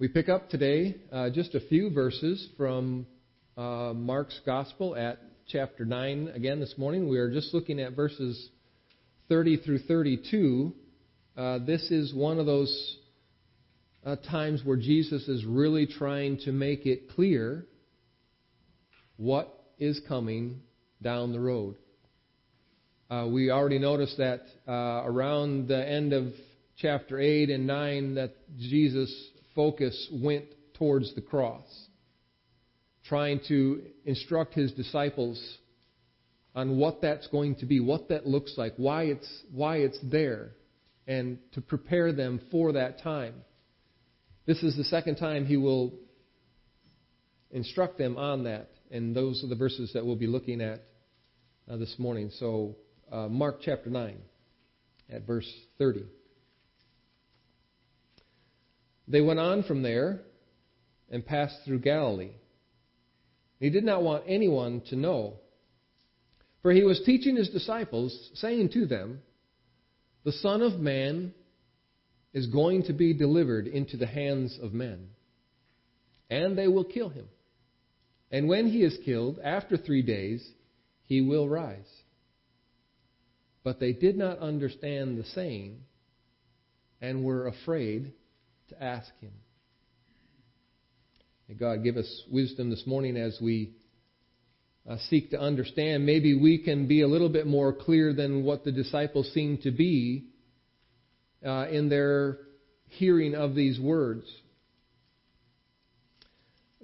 We pick up today uh, just a few verses from uh, Mark's Gospel at chapter 9 again this morning. We are just looking at verses 30 through 32. Uh, this is one of those uh, times where Jesus is really trying to make it clear what is coming down the road. Uh, we already noticed that uh, around the end of chapter 8 and 9 that Jesus' focus went towards the cross, trying to instruct his disciples on what that's going to be, what that looks like, why it's, why it's there, and to prepare them for that time. This is the second time he will instruct them on that, and those are the verses that we'll be looking at uh, this morning. So, uh, Mark chapter 9, at verse 30. They went on from there and passed through Galilee. He did not want anyone to know. For he was teaching his disciples, saying to them, The Son of Man is going to be delivered into the hands of men, and they will kill him. And when he is killed, after three days, he will rise. But they did not understand the saying and were afraid to ask Him. May God give us wisdom this morning as we uh, seek to understand. Maybe we can be a little bit more clear than what the disciples seem to be uh, in their hearing of these words.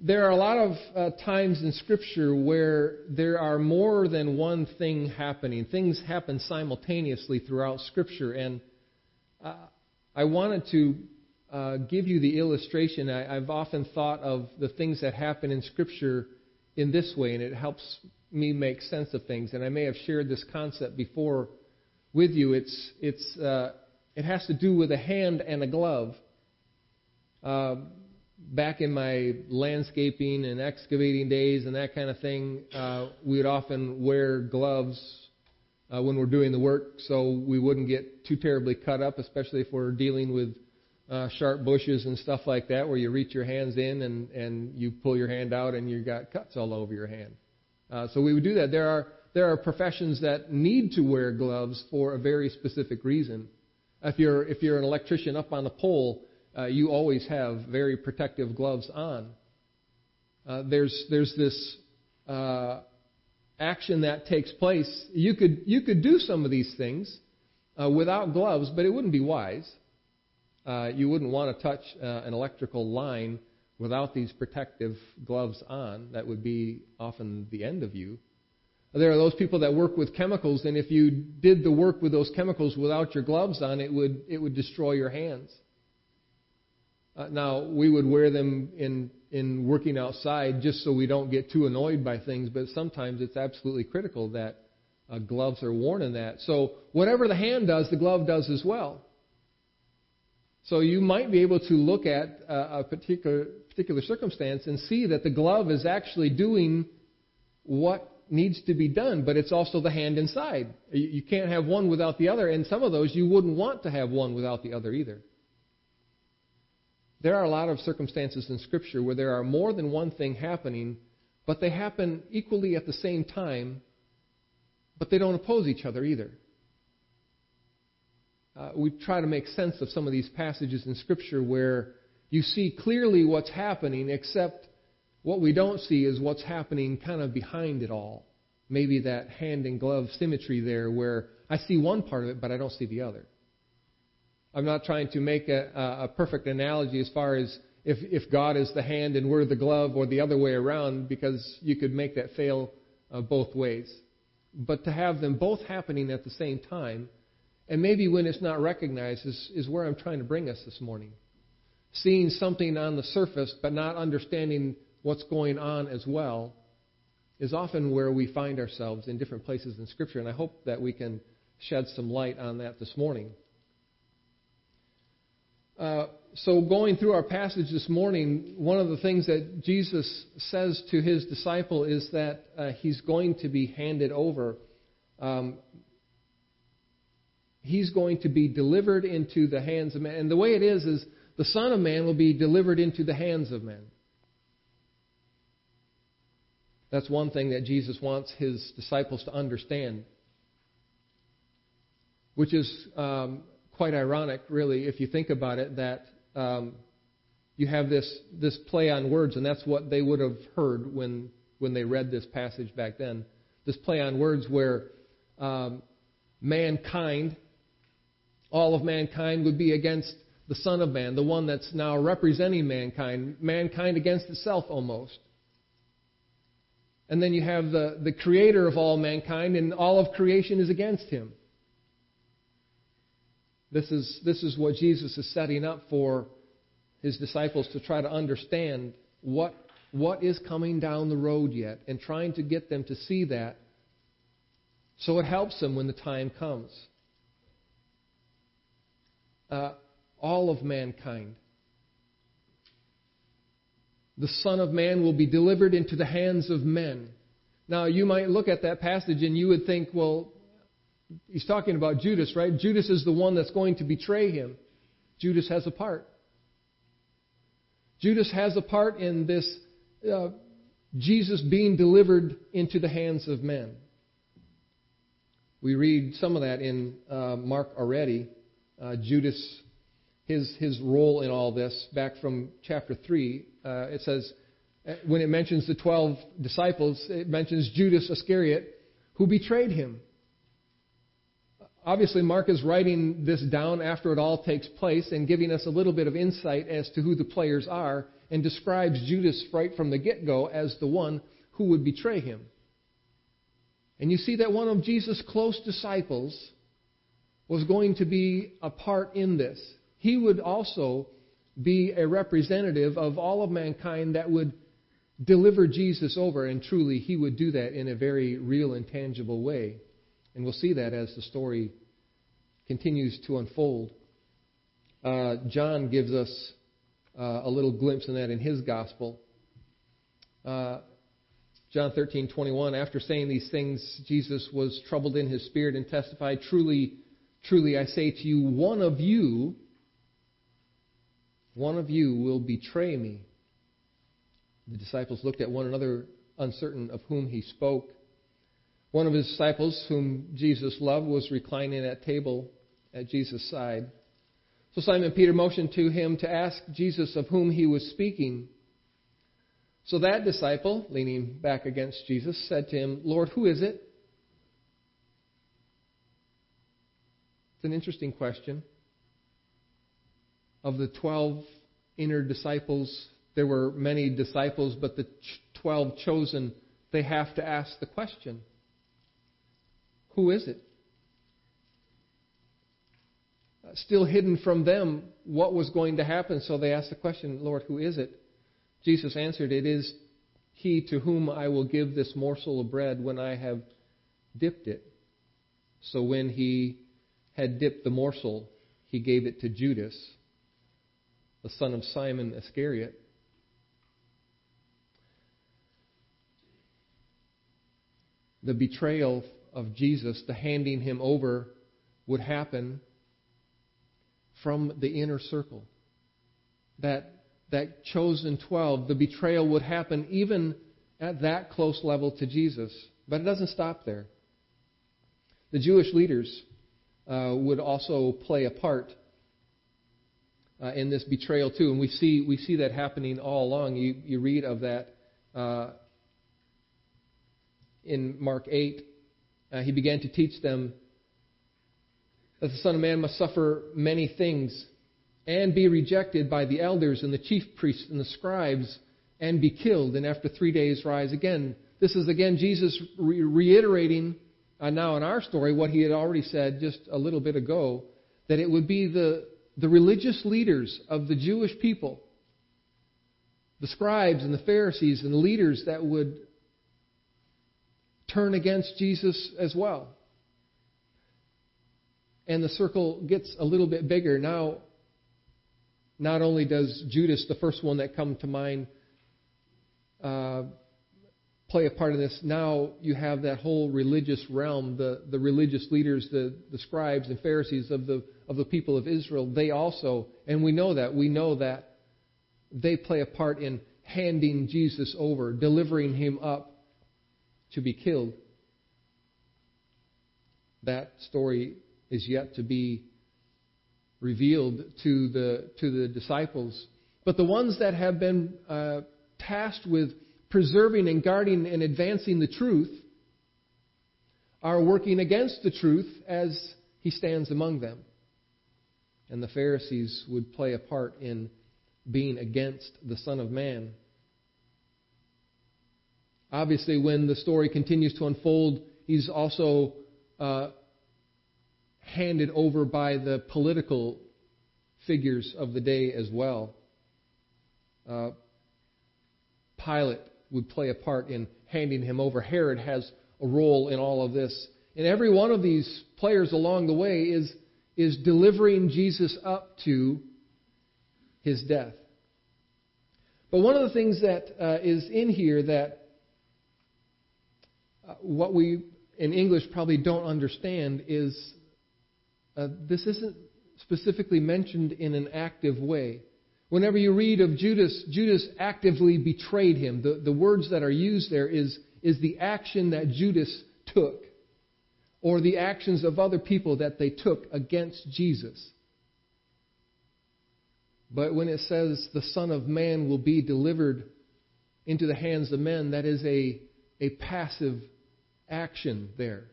There are a lot of uh, times in Scripture where there are more than one thing happening. Things happen simultaneously throughout Scripture, and uh, I wanted to uh, give you the illustration, I, I've often thought of the things that happen in Scripture in this way, and it helps me make sense of things. And I may have shared this concept before with you. It's it's uh, it has to do with a hand and a glove. Uh, back in my landscaping and excavating days and that kind of thing, uh, we would often wear gloves uh, when we're doing the work, so we wouldn't get too terribly cut up, especially if we're dealing with uh, sharp bushes and stuff like that, where you reach your hands in and and you pull your hand out and you got cuts all over your hand. Uh, so we would do that. There are there are professions that need to wear gloves for a very specific reason. If you're if you're an electrician up on the pole, uh, you always have very protective gloves on. Uh, there's there's this uh, action that takes place. You could you could do some of these things uh, without gloves, but it wouldn't be wise uh, you wouldn't want to touch uh, an electrical line without these protective gloves on. That would be often the end of you. There are those people that work with chemicals, and if you did the work with those chemicals without your gloves on, it would it would destroy your hands. Uh, now we would wear them in in working outside just so we don't get too annoyed by things, but sometimes it's absolutely critical that uh, gloves are worn in that. So whatever the hand does, the glove does as well. So you might be able to look at uh, a particular, particular circumstance and see that the glove is actually doing what needs to be done, but it's also the hand inside. You can't have one without the other, and some of those you wouldn't want to have one without the other either. There are a lot of circumstances in Scripture where there are more than one thing happening, but they happen equally at the same time, but they don't oppose each other either uh, we try to make sense of some of these passages in Scripture where you see clearly what's happening, except what we don't see is what's happening kind of behind it all. Maybe that hand and glove symmetry there where I see one part of it, but I don't see the other. I'm not trying to make a, a perfect analogy as far as if, if God is the hand and we're the glove or the other way around, because you could make that fail uh, both ways. But to have them both happening at the same time and maybe when it's not recognized is, is where I'm trying to bring us this morning. Seeing something on the surface but not understanding what's going on as well is often where we find ourselves in different places in Scripture. And I hope that we can shed some light on that this morning. Uh, so, going through our passage this morning, one of the things that Jesus says to his disciple is that uh, he's going to be handed over. Um, he's going to be delivered into the hands of men. And the way it is, is the Son of Man will be delivered into the hands of men. That's one thing that Jesus wants his disciples to understand, which is um, quite ironic, really, if you think about it, that um, you have this, this play on words, and that's what they would have heard when, when they read this passage back then. This play on words where um, mankind, all of mankind, would be against the Son of Man, the one that's now representing mankind, mankind against itself almost. And then you have the, the creator of all mankind, and all of creation is against him. This is, this is what Jesus is setting up for his disciples to try to understand what, what is coming down the road yet, and trying to get them to see that so it helps them when the time comes. Uh, all of mankind the Son of Man will be delivered into the hands of men. Now, you might look at that passage and you would think, well, he's talking about Judas, right? Judas is the one that's going to betray him. Judas has a part. Judas has a part in this uh, Jesus being delivered into the hands of men. We read some of that in uh, Mark already. Uh, Judas, his, his role in all this, back from chapter 3 uh, it says, uh, when it mentions the 12 disciples, it mentions Judas Iscariot, who betrayed him. Obviously, Mark is writing this down after it all takes place and giving us a little bit of insight as to who the players are and describes Judas right from the get go as the one who would betray him. And you see that one of Jesus' close disciples was going to be a part in this. He would also be a representative of all of mankind that would deliver Jesus over, and truly he would do that in a very real and tangible way. And we'll see that as the story continues to unfold. Uh, John gives us uh, a little glimpse in that in his gospel. Uh, John 13:21 after saying these things Jesus was troubled in his spirit and testified truly truly I say to you one of you one of you will betray me. The disciples looked at one another, uncertain of whom he spoke. One of his disciples, whom Jesus loved, was reclining at table at Jesus' side. So Simon Peter motioned to him to ask Jesus of whom he was speaking. So that disciple, leaning back against Jesus, said to him, Lord, who is it? It's an interesting question of the 12 inner disciples, there were many disciples, but the 12 chosen, they have to ask the question Who is it? Uh, still hidden from them what was going to happen, so they asked the question, Lord, who is it? Jesus answered, It is he to whom I will give this morsel of bread when I have dipped it. So when he had dipped the morsel, he gave it to Judas the son of Simon Iscariot. The betrayal of Jesus, the handing him over, would happen from the inner circle. That, that chosen 12, the betrayal would happen even at that close level to Jesus. But it doesn't stop there. The Jewish leaders uh, would also play a part uh, in this betrayal too, and we see we see that happening all along. You you read of that uh, in Mark eight. Uh, he began to teach them that the Son of Man must suffer many things and be rejected by the elders and the chief priests and the scribes and be killed, and after three days rise again. This is again Jesus re- reiterating uh, now in our story what he had already said just a little bit ago that it would be the the religious leaders of the Jewish people, the scribes and the Pharisees and the leaders that would turn against Jesus as well. And the circle gets a little bit bigger. Now, not only does Judas, the first one that come to mind, uh, play a part in this. Now you have that whole religious realm, the, the religious leaders, the, the scribes and Pharisees of the, of the people of Israel. They also, and we know that, we know that they play a part in handing Jesus over, delivering him up to be killed. That story is yet to be revealed to the, to the disciples. But the ones that have been uh, tasked with preserving and guarding and advancing the truth are working against the truth as he stands among them. And the Pharisees would play a part in being against the Son of Man. Obviously, when the story continues to unfold, he's also uh, handed over by the political figures of the day as well. Uh, Pilate would play a part in handing him over. Herod has a role in all of this. And every one of these players along the way is, is delivering Jesus up to his death. But one of the things that uh, is in here that uh, what we in English probably don't understand is uh, this isn't specifically mentioned in an active way. Whenever you read of Judas, Judas actively betrayed him. The, the words that are used there is, is the action that Judas took, or the actions of other people that they took against Jesus. But when it says the Son of Man will be delivered into the hands of men, that is a, a passive action there.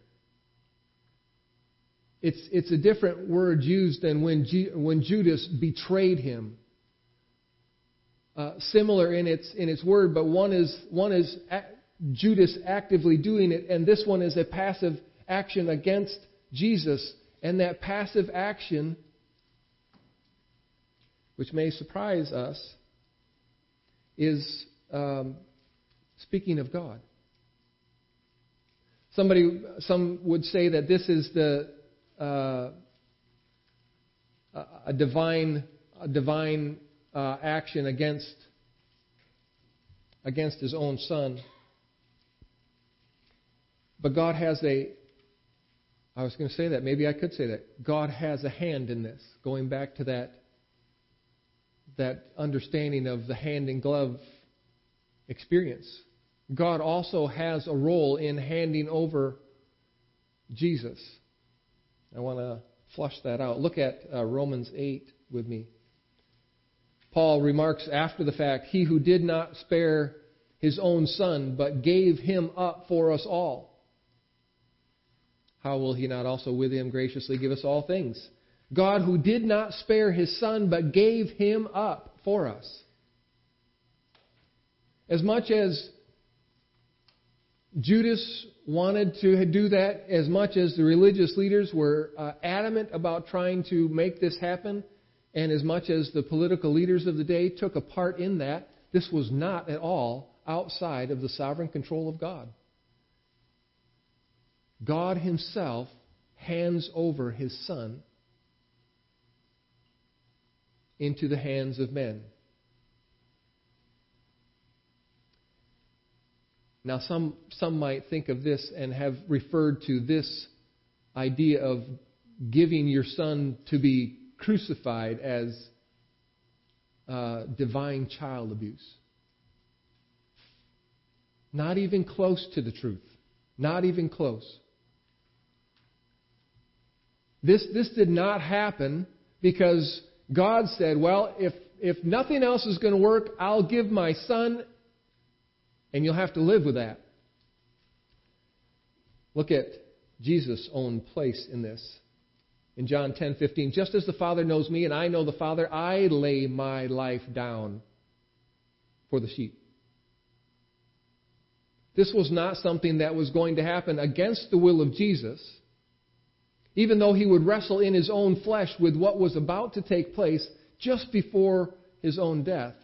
It's, it's a different word used than when, G, when Judas betrayed him. Uh, similar in its, in its word, but one is, one is a, Judas actively doing it, and this one is a passive action against Jesus. And that passive action, which may surprise us, is um, speaking of God. Somebody, some would say that this is the uh, a divine, a divine uh, action against against His own Son. But God has a. I was going to say that. Maybe I could say that. God has a hand in this. Going back to that that understanding of the hand and glove experience. God also has a role in handing over Jesus. I want to flush that out. Look at uh, Romans 8 with me. Paul remarks after the fact, He who did not spare his own son, but gave him up for us all, how will he not also with him graciously give us all things? God who did not spare his son, but gave him up for us. As much as Judas wanted to do that as much as the religious leaders were uh, adamant about trying to make this happen, and as much as the political leaders of the day took a part in that, this was not at all outside of the sovereign control of God. God Himself hands over His Son into the hands of men. Now, some, some might think of this and have referred to this idea of giving your son to be crucified as uh, divine child abuse. Not even close to the truth. Not even close. This, this did not happen because God said, well, if, if nothing else is going to work, I'll give my son and you'll have to live with that. Look at Jesus' own place in this. In John 10:15, just as the Father knows me and I know the Father, I lay my life down for the sheep. This was not something that was going to happen against the will of Jesus. Even though he would wrestle in his own flesh with what was about to take place just before his own death,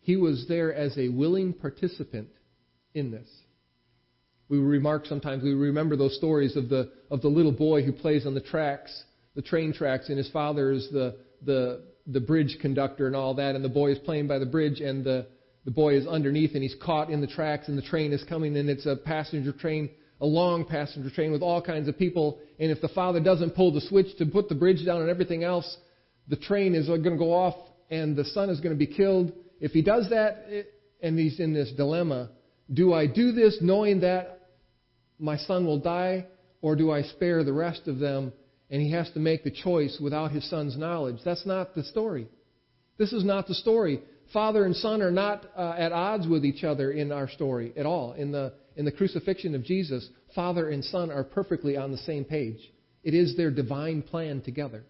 he was there as a willing participant in this. We remark sometimes, we remember those stories of the, of the little boy who plays on the tracks, the train tracks, and his father is the, the, the bridge conductor and all that, and the boy is playing by the bridge, and the, the boy is underneath and he's caught in the tracks and the train is coming and it's a passenger train, a long passenger train with all kinds of people. And if the father doesn't pull the switch to put the bridge down and everything else, the train is going to go off and the son is going to be killed. If he does that and he's in this dilemma, do I do this knowing that my son will die or do I spare the rest of them? And he has to make the choice without his son's knowledge. That's not the story. This is not the story. Father and son are not uh, at odds with each other in our story at all. In the, in the crucifixion of Jesus, father and son are perfectly on the same page. It is their divine plan together.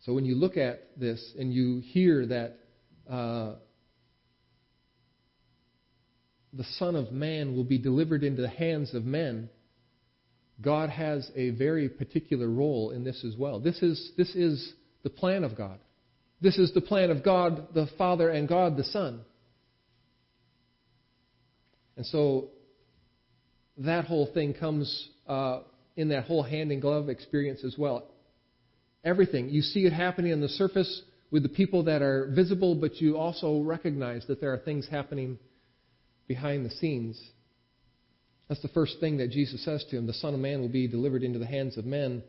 So when you look at this and you hear that uh, the Son of Man will be delivered into the hands of men, God has a very particular role in this as well. This is, this is the plan of God. This is the plan of God the Father and God the Son. And so that whole thing comes uh, in that whole hand in glove experience as well. Everything. You see it happening on the surface with the people that are visible, but you also recognize that there are things happening behind the scenes. That's the first thing that Jesus says to him. The Son of Man will be delivered into the hands of men.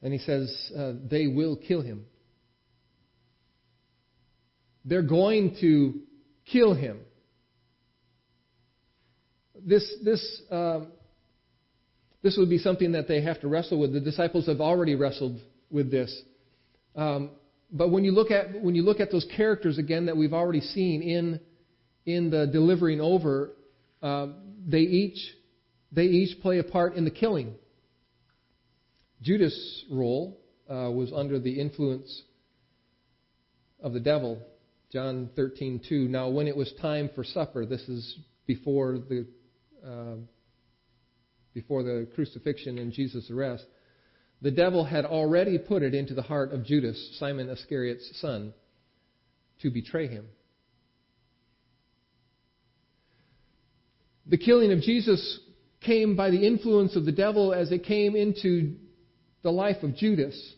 And he says, uh, they will kill him. They're going to kill him. This, this, um, this would be something that they have to wrestle with. The disciples have already wrestled with this. Um, but when you look at when you look at those characters again that we've already seen in in the delivering over, uh, they each they each play a part in the killing. Judas' role uh, was under the influence of the devil. John 13:2. Now, when it was time for supper, this is before the uh, before the crucifixion and Jesus' arrest. The devil had already put it into the heart of Judas, Simon Iscariot's son, to betray him. The killing of Jesus came by the influence of the devil as it came into the life of Judas.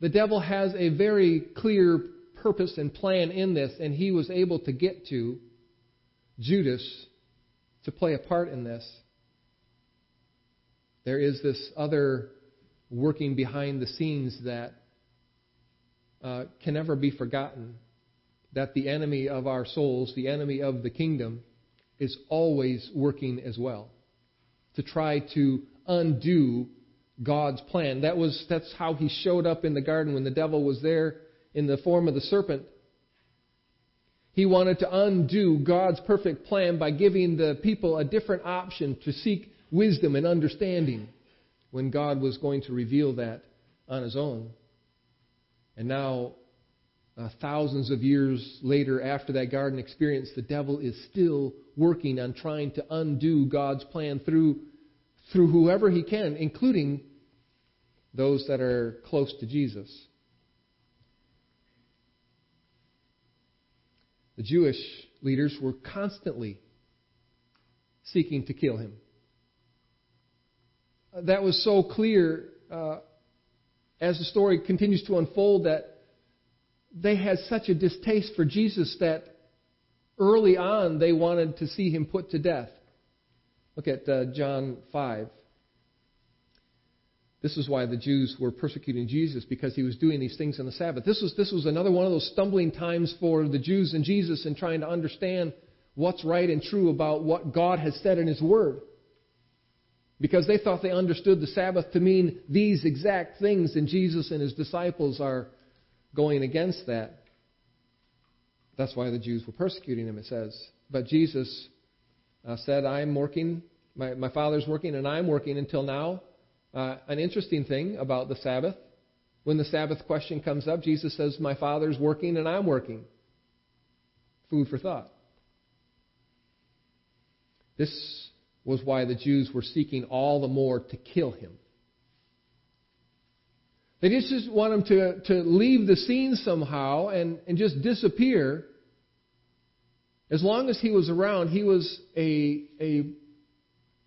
The devil has a very clear purpose and plan in this, and he was able to get to Judas to play a part in this. There is this other working behind the scenes that uh, can never be forgotten. That the enemy of our souls, the enemy of the kingdom, is always working as well to try to undo God's plan. That was that's how he showed up in the garden when the devil was there in the form of the serpent. He wanted to undo God's perfect plan by giving the people a different option to seek wisdom and understanding when God was going to reveal that on his own. And now uh, thousands of years later, after that garden experience, the devil is still working on trying to undo God's plan through, through whoever he can, including those that are close to Jesus. The Jewish leaders were constantly seeking to kill him. That was so clear uh, as the story continues to unfold that they had such a distaste for Jesus that early on they wanted to see him put to death. Look at uh, John 5. This is why the Jews were persecuting Jesus because he was doing these things on the Sabbath. This was, this was another one of those stumbling times for the Jews and Jesus in trying to understand what's right and true about what God has said in His Word. Because they thought they understood the Sabbath to mean these exact things, and Jesus and His disciples are going against that. That's why the Jews were persecuting him, it says. But Jesus uh, said, I'm working, my, my Father's working, and I'm working until now. Uh, an interesting thing about the Sabbath, when the Sabbath question comes up, Jesus says, My Father's working and I'm working. Food for thought. This was why the Jews were seeking all the more to kill him. They just want him to, to leave the scene somehow and, and just disappear. As long as he was around, he was a, a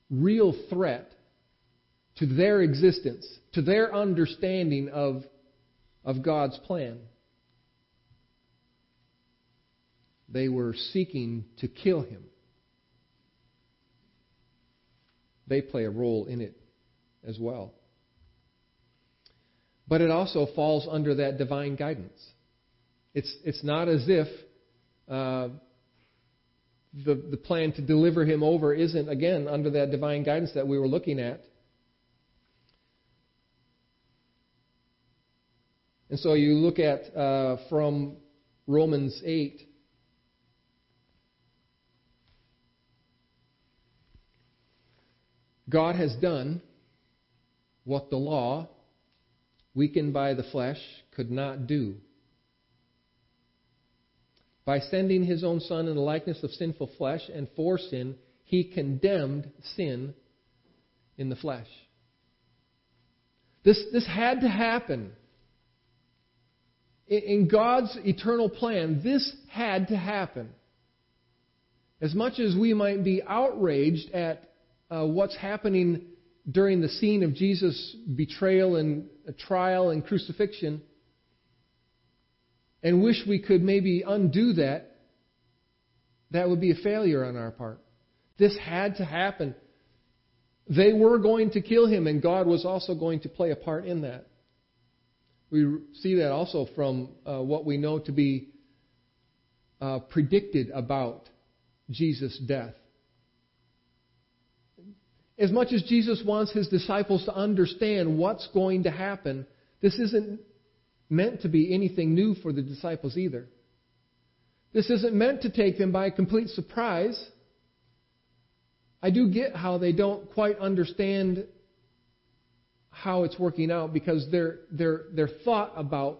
real threat to their existence, to their understanding of of God's plan. They were seeking to kill him. They play a role in it as well. But it also falls under that divine guidance. It's, it's not as if uh, the, the plan to deliver him over isn't, again, under that divine guidance that we were looking at. And so you look at uh, from Romans 8. God has done what the law, weakened by the flesh, could not do. By sending his own Son in the likeness of sinful flesh and for sin, he condemned sin in the flesh. This, this had to happen. In God's eternal plan, this had to happen. As much as we might be outraged at uh, what's happening during the scene of Jesus' betrayal and trial and crucifixion, and wish we could maybe undo that, that would be a failure on our part. This had to happen. They were going to kill him, and God was also going to play a part in that. We see that also from uh, what we know to be uh, predicted about Jesus' death. As much as Jesus wants his disciples to understand what's going to happen, this isn't meant to be anything new for the disciples either. This isn't meant to take them by a complete surprise. I do get how they don't quite understand how it's working out because their, their, their thought about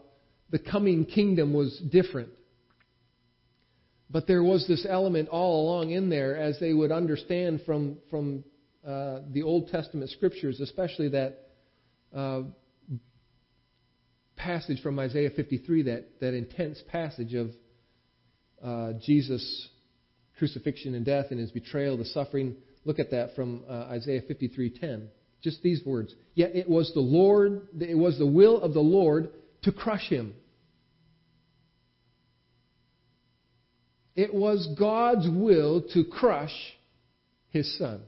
the coming kingdom was different. But there was this element all along in there as they would understand from, from uh, the Old Testament scriptures, especially that uh, passage from Isaiah 53, that, that intense passage of uh, Jesus' crucifixion and death and his betrayal, the suffering. Look at that from uh, Isaiah 53:10. Just these words. Yet it was the Lord, it was the will of the Lord to crush him. It was God's will to crush his son.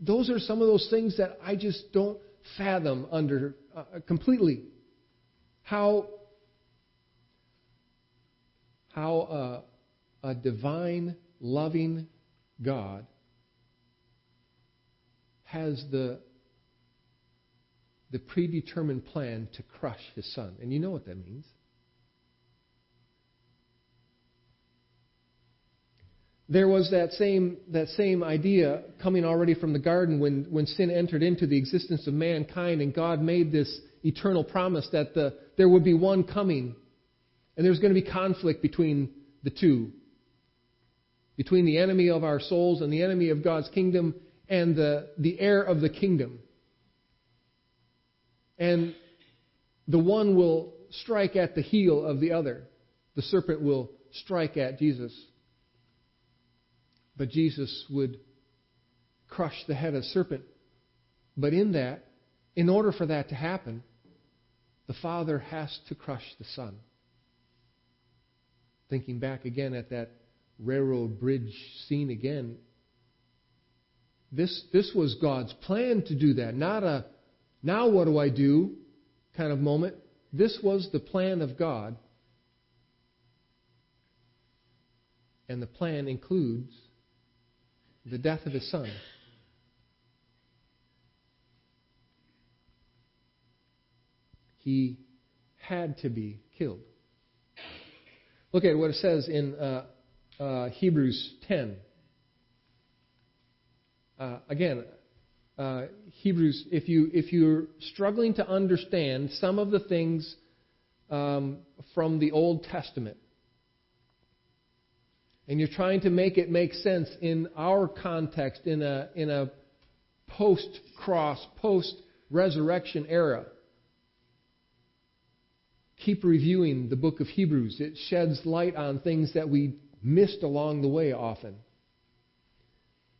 Those are some of those things that I just don't fathom under uh, completely. How how uh, a divine, loving God has the the predetermined plan to crush his son. And you know what that means. There was that same, that same idea coming already from the garden when, when sin entered into the existence of mankind and God made this eternal promise that the, there would be one coming and there's going to be conflict between the two. Between the enemy of our souls and the enemy of God's kingdom and the, the heir of the kingdom. And the one will strike at the heel of the other. The serpent will strike at Jesus. But Jesus would crush the head of the serpent. But in that, in order for that to happen, the Father has to crush the Son. Thinking back again at that railroad bridge scene again, this, this was God's plan to do that, not a now what do I do kind of moment. This was the plan of God. And the plan includes the death of his son. He had to be killed. Look at what it says in uh, uh, Hebrews 10. Uh, again, uh, Hebrews, if, you, if you're struggling to understand some of the things um, from the Old Testament, and you're trying to make it make sense in our context, in a, in a post cross, post resurrection era, keep reviewing the book of Hebrews. It sheds light on things that we missed along the way often.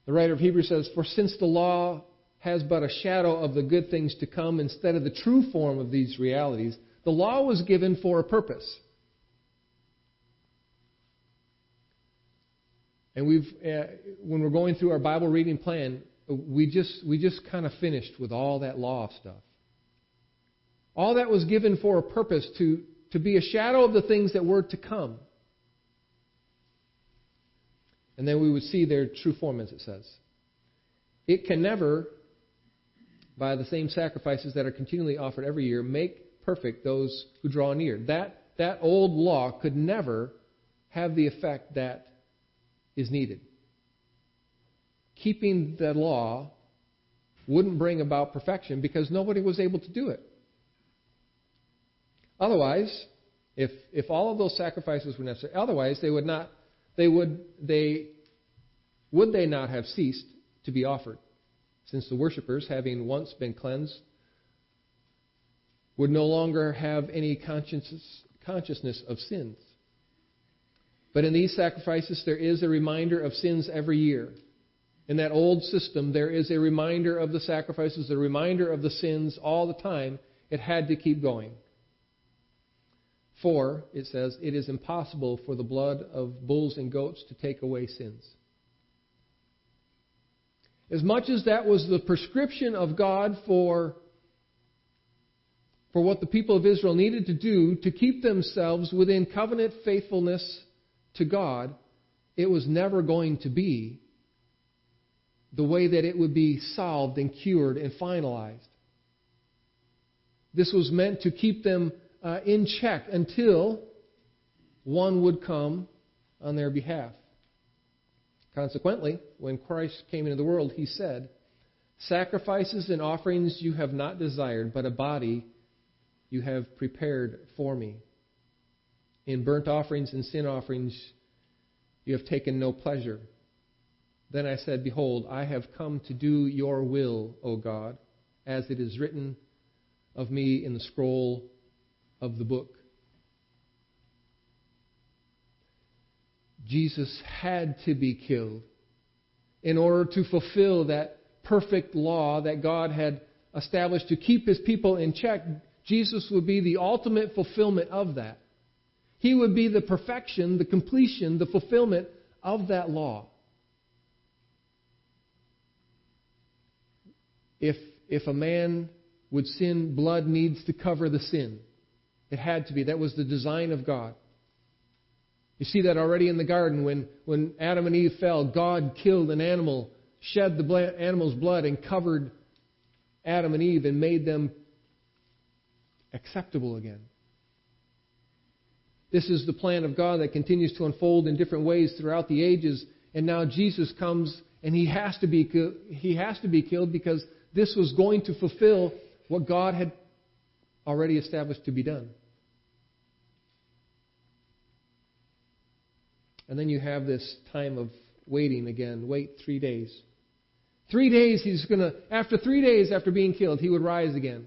The writer of Hebrews says, For since the law has but a shadow of the good things to come instead of the true form of these realities, the law was given for a purpose. And we've, uh, when we're going through our Bible reading plan, we just we just kind of finished with all that law stuff. All that was given for a purpose to to be a shadow of the things that were to come. And then we would see their true form, as it says. It can never, by the same sacrifices that are continually offered every year, make perfect those who draw near. That, that old law could never have the effect that is needed. Keeping the law wouldn't bring about perfection because nobody was able to do it. Otherwise, if, if all of those sacrifices were necessary, otherwise they would not they would they would they not have ceased to be offered, since the worshippers, having once been cleansed, would no longer have any consciousness of sins. But in these sacrifices, there is a reminder of sins every year. In that old system, there is a reminder of the sacrifices, a reminder of the sins all the time. It had to keep going. For, it says, it is impossible for the blood of bulls and goats to take away sins. As much as that was the prescription of God for, for what the people of Israel needed to do to keep themselves within covenant faithfulness to God, it was never going to be the way that it would be solved and cured and finalized. This was meant to keep them uh, in check until one would come on their behalf. Consequently, when Christ came into the world, he said, Sacrifices and offerings you have not desired, but a body you have prepared for me. In burnt offerings and sin offerings you have taken no pleasure. Then I said, Behold, I have come to do your will, O God, as it is written of me in the scroll of the book. Jesus had to be killed in order to fulfill that perfect law that God had established to keep his people in check. Jesus would be the ultimate fulfillment of that. He would be the perfection, the completion, the fulfillment of that law. If, if a man would sin, blood needs to cover the sin. It had to be. That was the design of God. You see that already in the garden when, when Adam and Eve fell. God killed an animal, shed the animal's blood, and covered Adam and Eve and made them acceptable again. This is the plan of God that continues to unfold in different ways throughout the ages. And now Jesus comes and he has to be, he has to be killed because this was going to fulfill what God had already established to be done. And then you have this time of waiting again. Wait three days. Three days, he's going to, after three days after being killed, he would rise again.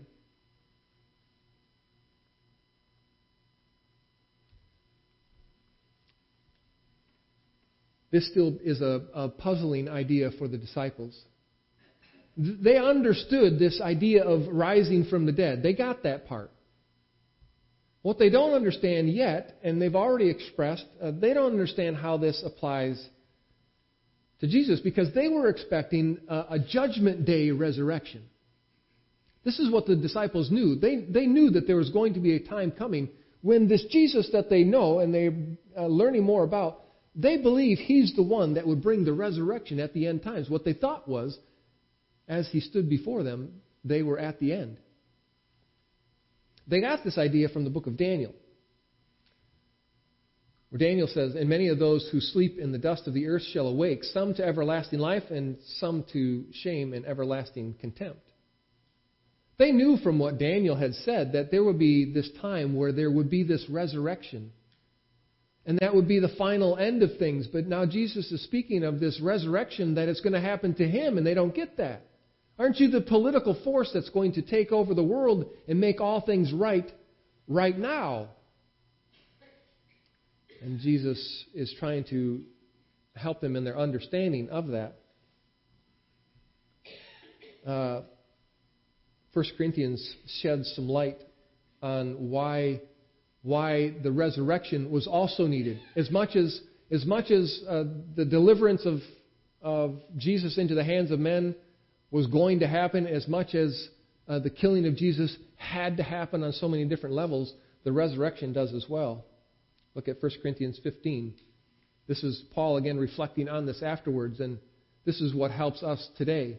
This still is a, a puzzling idea for the disciples. They understood this idea of rising from the dead. They got that part. What they don't understand yet, and they've already expressed, uh, they don't understand how this applies to Jesus because they were expecting a, a judgment day resurrection. This is what the disciples knew. They, they knew that there was going to be a time coming when this Jesus that they know and they're uh, learning more about, they believe he's the one that would bring the resurrection at the end times. What they thought was, as he stood before them, they were at the end. They got this idea from the book of Daniel, where Daniel says, And many of those who sleep in the dust of the earth shall awake, some to everlasting life, and some to shame and everlasting contempt. They knew from what Daniel had said that there would be this time where there would be this resurrection. And that would be the final end of things. But now Jesus is speaking of this resurrection that it's going to happen to him, and they don't get that. Aren't you the political force that's going to take over the world and make all things right right now? And Jesus is trying to help them in their understanding of that. uh, 1 Corinthians sheds some light on why why the resurrection was also needed. As much as as much as uh, the deliverance of of Jesus into the hands of men was going to happen, as much as uh, the killing of Jesus had to happen on so many different levels, the resurrection does as well. Look at 1 Corinthians 15. This is Paul again reflecting on this afterwards, and this is what helps us today.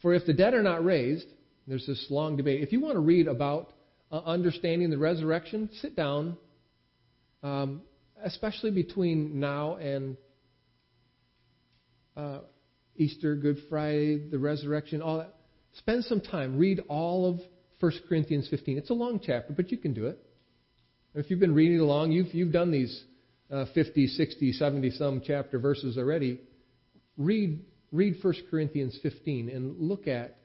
For if the dead are not raised, there's this long debate. If you want to read about uh, understanding the resurrection, sit down, um, especially between now and uh, Easter, Good Friday, the resurrection, all that. Spend some time. Read all of 1 Corinthians 15. It's a long chapter, but you can do it. If you've been reading along, you've, you've done these uh, 50, 60, 70 some chapter verses already. Read, read 1 Corinthians 15 and look at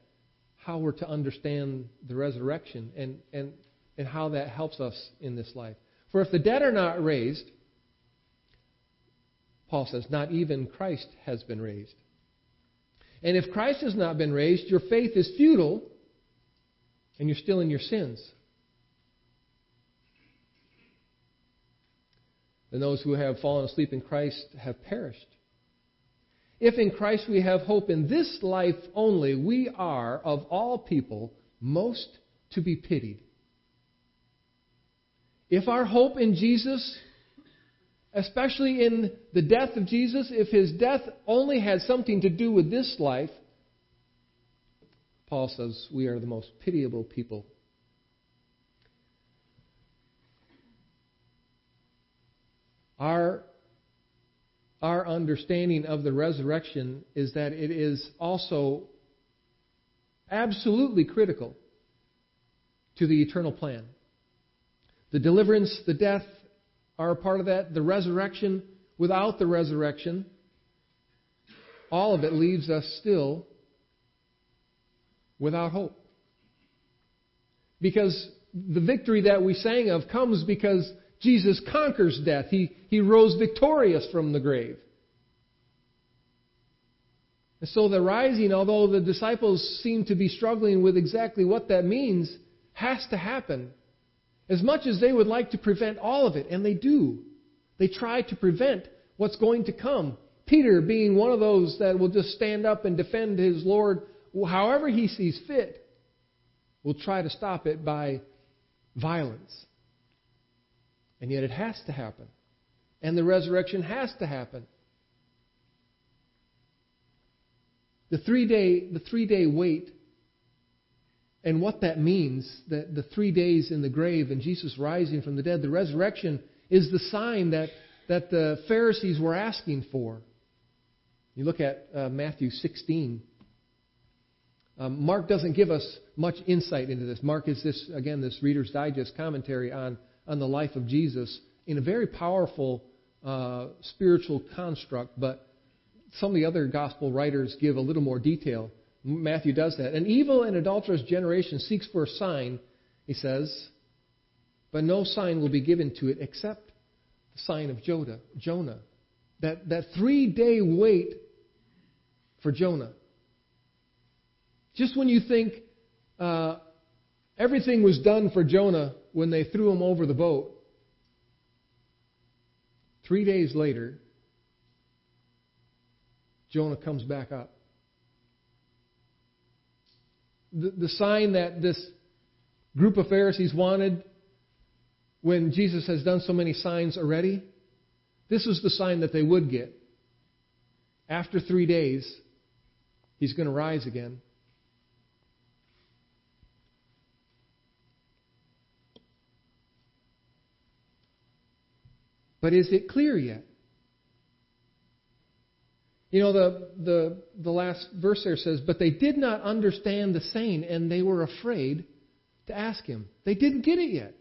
how we're to understand the resurrection and, and, and how that helps us in this life. For if the dead are not raised, Paul says, not even Christ has been raised. And if Christ has not been raised, your faith is futile and you're still in your sins. Then those who have fallen asleep in Christ have perished. If in Christ we have hope in this life only, we are, of all people, most to be pitied. If our hope in Jesus especially in the death of Jesus, if his death only had something to do with this life, Paul says we are the most pitiable people. Our, our understanding of the resurrection is that it is also absolutely critical to the eternal plan. The deliverance, the death, are a part of that. The resurrection, without the resurrection, all of it leaves us still without hope. Because the victory that we sang of comes because Jesus conquers death. He, he rose victorious from the grave. And so the rising, although the disciples seem to be struggling with exactly what that means, has to happen as much as they would like to prevent all of it, and they do, they try to prevent what's going to come. Peter, being one of those that will just stand up and defend his Lord however he sees fit, will try to stop it by violence. And yet it has to happen. And the resurrection has to happen. The three day, the three day wait and what that means, that the three days in the grave and Jesus rising from the dead, the resurrection is the sign that, that the Pharisees were asking for. You look at uh, Matthew 16. Um, Mark doesn't give us much insight into this. Mark is this, again, this Reader's Digest commentary on, on the life of Jesus in a very powerful uh, spiritual construct, but some of the other gospel writers give a little more detail. Matthew does that. An evil and adulterous generation seeks for a sign, he says, but no sign will be given to it except the sign of Jonah. Jonah. That, that three day wait for Jonah. Just when you think uh, everything was done for Jonah when they threw him over the boat, three days later, Jonah comes back up the, the sign that this group of Pharisees wanted when Jesus has done so many signs already, this was the sign that they would get. After three days, he's going to rise again. But is it clear yet? You know, the, the, the last verse there says, But they did not understand the saying, and they were afraid to ask him. They didn't get it yet.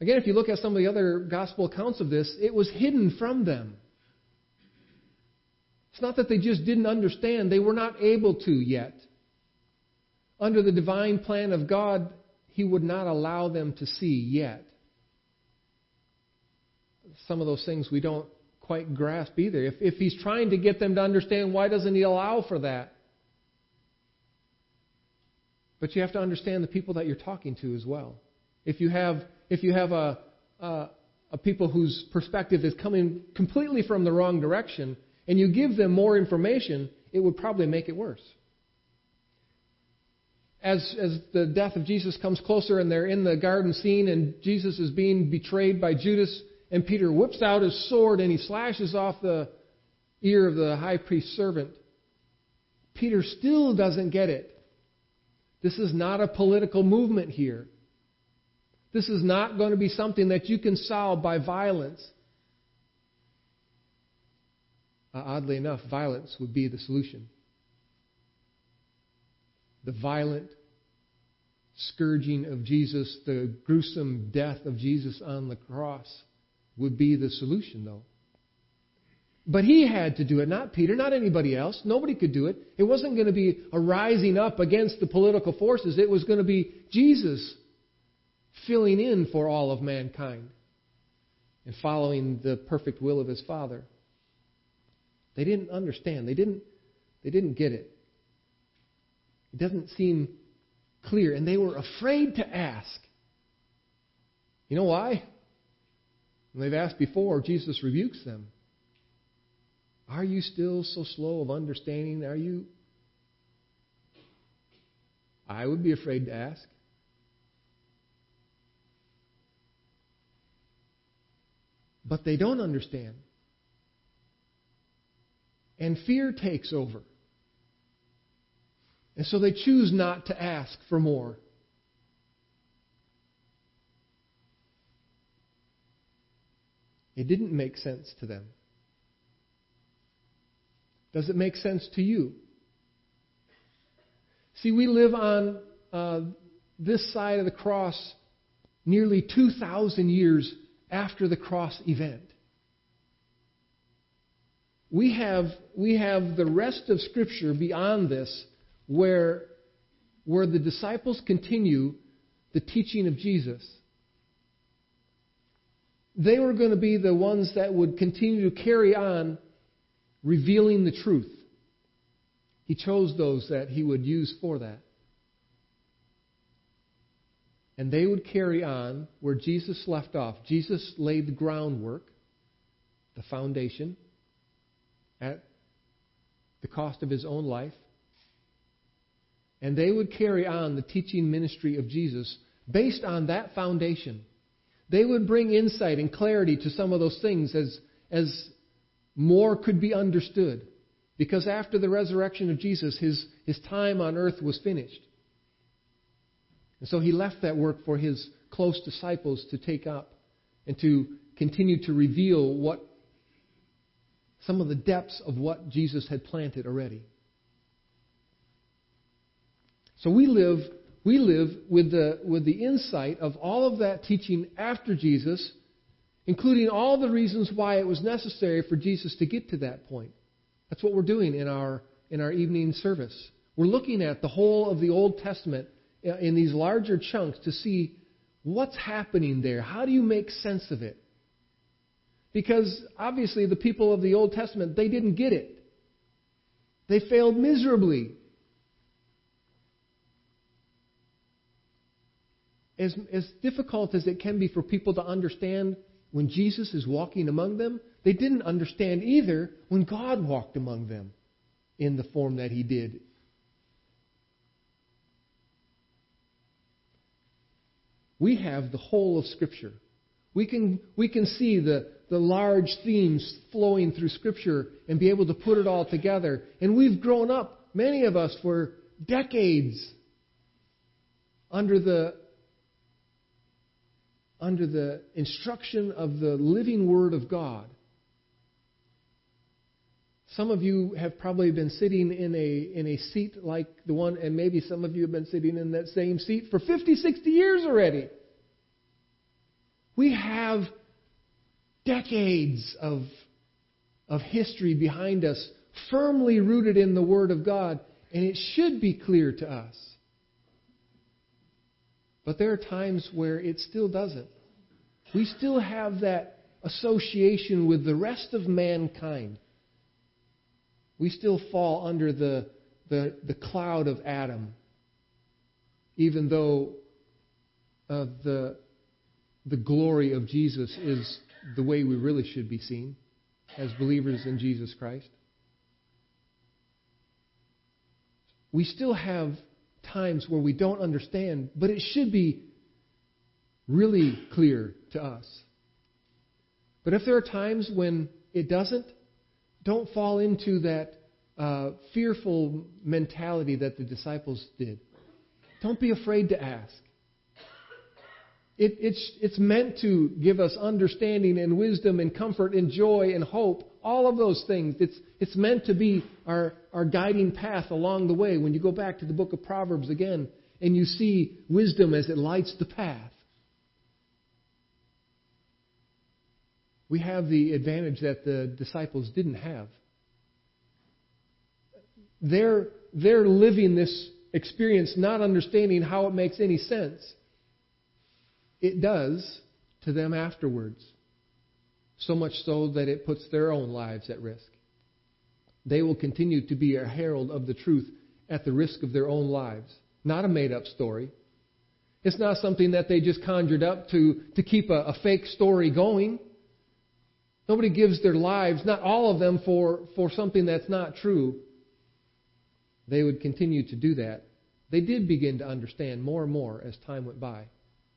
Again, if you look at some of the other gospel accounts of this, it was hidden from them. It's not that they just didn't understand, they were not able to yet. Under the divine plan of God, He would not allow them to see yet. Some of those things we don't quite grasp either. If, if he's trying to get them to understand, why doesn't he allow for that? But you have to understand the people that you're talking to as well. If you have, if you have a, a, a people whose perspective is coming completely from the wrong direction, and you give them more information, it would probably make it worse. As, as the death of Jesus comes closer and they're in the garden scene and Jesus is being betrayed by Judas, and Peter whips out his sword and he slashes off the ear of the high priest's servant, Peter still doesn't get it. This is not a political movement here. This is not going to be something that you can solve by violence. Uh, oddly enough, violence would be the solution. The violent scourging of Jesus, the gruesome death of Jesus on the cross would be the solution, though. But he had to do it, not Peter, not anybody else. Nobody could do it. It wasn't going to be a rising up against the political forces. It was going to be Jesus filling in for all of mankind and following the perfect will of his Father. They didn't understand. They didn't, they didn't get it. It doesn't seem clear. And they were afraid to ask. You know why? When they've asked before, Jesus rebukes them. Are you still so slow of understanding? Are you? I would be afraid to ask. But they don't understand. And fear takes over. And so they choose not to ask for more. It didn't make sense to them. Does it make sense to you? See, we live on uh, this side of the cross nearly 2,000 years after the cross event. We have, we have the rest of Scripture beyond this where, where the disciples continue the teaching of Jesus. They were going to be the ones that would continue to carry on revealing the truth. He chose those that he would use for that. And they would carry on where Jesus left off. Jesus laid the groundwork, the foundation, at the cost of his own life. And they would carry on the teaching ministry of Jesus based on that foundation. They would bring insight and clarity to some of those things as, as more could be understood. Because after the resurrection of Jesus, his, his time on earth was finished. And so he left that work for his close disciples to take up and to continue to reveal what some of the depths of what Jesus had planted already. So we live, we live with the, with the insight of all of that teaching after Jesus including all the reasons why it was necessary for Jesus to get to that point. That's what we're doing in our, in our evening service. We're looking at the whole of the Old Testament in these larger chunks to see what's happening there. How do you make sense of it? Because obviously the people of the Old Testament, they didn't get it. They failed miserably. As, as difficult as it can be for people to understand when Jesus is walking among them, they didn't understand either when God walked among them in the form that he did. We have the whole of Scripture. We can, we can see the, the large themes flowing through Scripture and be able to put it all together. And we've grown up, many of us, for decades under the under the instruction of the living Word of God. Some of you have probably been sitting in a, in a seat like the one, and maybe some of you have been sitting in that same seat for 50, 60 years already. We have decades of, of history behind us, firmly rooted in the Word of God, and it should be clear to us. But there are times where it still doesn't. We still have that association with the rest of mankind. We still fall under the, the, the cloud of Adam. even though uh, the, the glory of Jesus is the way we really should be seen as believers in Jesus Christ. We still have times where we don't understand, but it should be really clear to us. But if there are times when it doesn't, don't fall into that uh, fearful mentality that the disciples did. Don't be afraid to ask. It, it's, it's meant to give us understanding and wisdom and comfort and joy and hope, all of those things. It's, it's meant to be our, our guiding path along the way. When you go back to the book of Proverbs again and you see wisdom as it lights the path, we have the advantage that the disciples didn't have. They're, they're living this experience not understanding how it makes any sense. It does to them afterwards. So much so that it puts their own lives at risk. They will continue to be a herald of the truth at the risk of their own lives. Not a made up story. It's not something that they just conjured up to, to keep a, a fake story going. Nobody gives their lives, not all of them, for, for something that's not true. They would continue to do that. They did begin to understand more and more as time went by,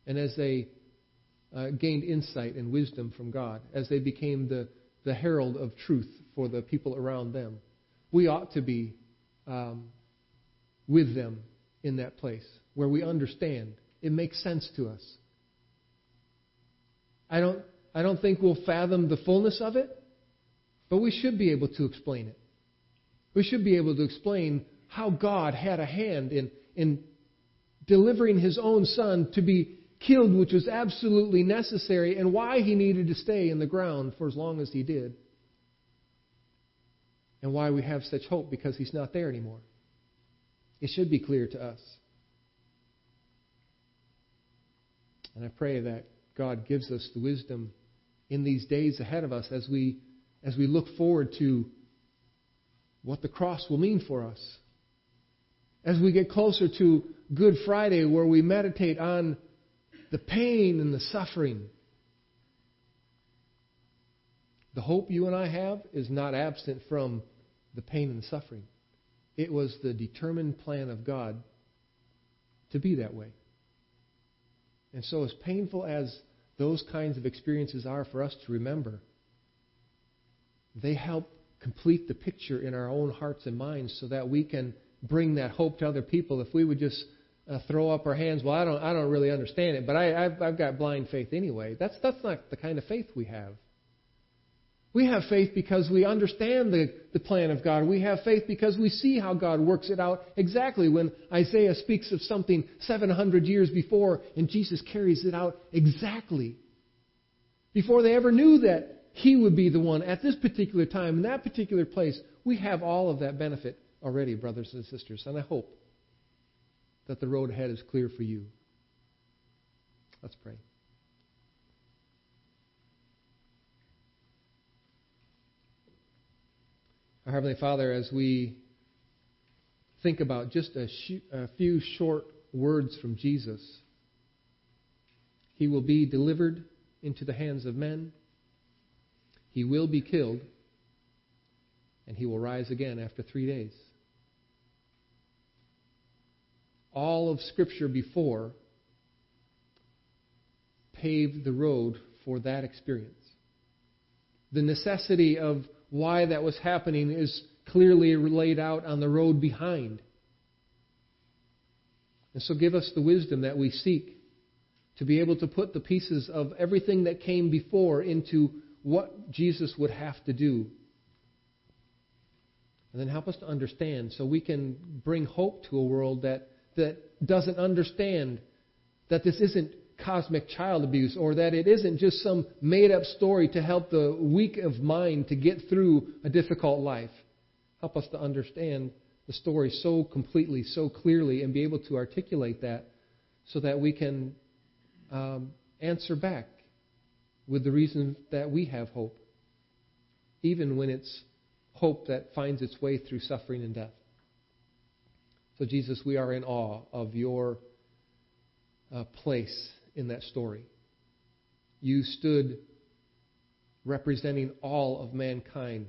and as they uh, gained insight and wisdom from God, as they became the, the herald of truth for the people around them. We ought to be um, with them in that place where we understand. It makes sense to us. I don't I don't think we'll fathom the fullness of it, but we should be able to explain it. We should be able to explain how God had a hand in, in delivering his own son to be killed, which was absolutely necessary, and why he needed to stay in the ground for as long as he did. And why we have such hope because he's not there anymore. It should be clear to us. And I pray that God gives us the wisdom in these days ahead of us as we, as we look forward to what the cross will mean for us. As we get closer to Good Friday, where we meditate on the pain and the suffering. The hope you and I have is not absent from the pain and the suffering. It was the determined plan of God to be that way. And so, as painful as those kinds of experiences are for us to remember, they help complete the picture in our own hearts and minds so that we can bring that hope to other people. If we would just uh, throw up our hands, well, I don't, I don't really understand it, but I, I've, I've got blind faith anyway. That's, that's not the kind of faith we have. We have faith because we understand the, the plan of God. We have faith because we see how God works it out exactly when Isaiah speaks of something 700 years before and Jesus carries it out exactly. Before they ever knew that He would be the one at this particular time, in that particular place, we have all of that benefit already, brothers and sisters. And I hope that the road ahead is clear for you. Let's pray. Our Heavenly Father, as we think about just a, sh- a few short words from Jesus, He will be delivered into the hands of men, He will be killed, and He will rise again after three days. All of Scripture before paved the road for that experience. The necessity of why that was happening is clearly laid out on the road behind. And so give us the wisdom that we seek to be able to put the pieces of everything that came before into what Jesus would have to do. And then help us to understand so we can bring hope to a world that, that doesn't understand that this isn't cosmic child abuse or that it isn't just some made up story to help the weak of mind to get through a difficult life. Help us to understand the story so completely, so clearly, and be able to articulate that so that we can um, answer back with the reason that we have hope, even when it's hope that finds its way through suffering and death. So, Jesus, we are in awe of your uh, place in that story. You stood representing all of mankind.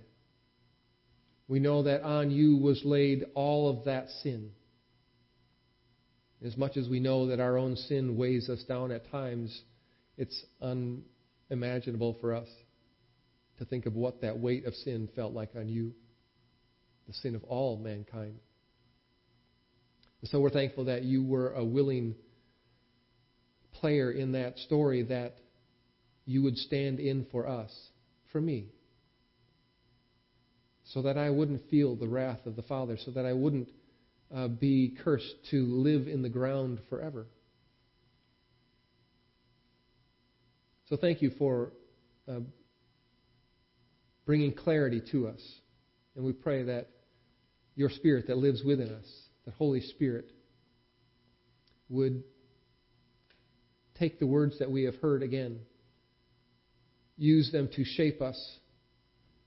We know that on you was laid all of that sin. As much as we know that our own sin weighs us down at times, it's unimaginable for us to think of what that weight of sin felt like on you, the sin of all mankind. And so we're thankful that you were a willing player in that story that you would stand in for us, for me, so that I wouldn't feel the wrath of the Father, so that I wouldn't uh, be cursed to live in the ground forever. So thank you for uh, bringing clarity to us. And we pray that your Spirit that lives within us, the Holy Spirit, would take the words that we have heard again, use them to shape us,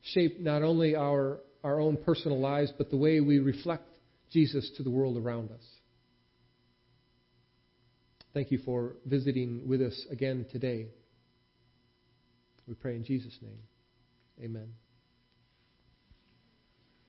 shape not only our, our own personal lives, but the way we reflect Jesus to the world around us. Thank you for visiting with us again today. We pray in Jesus' name. Amen.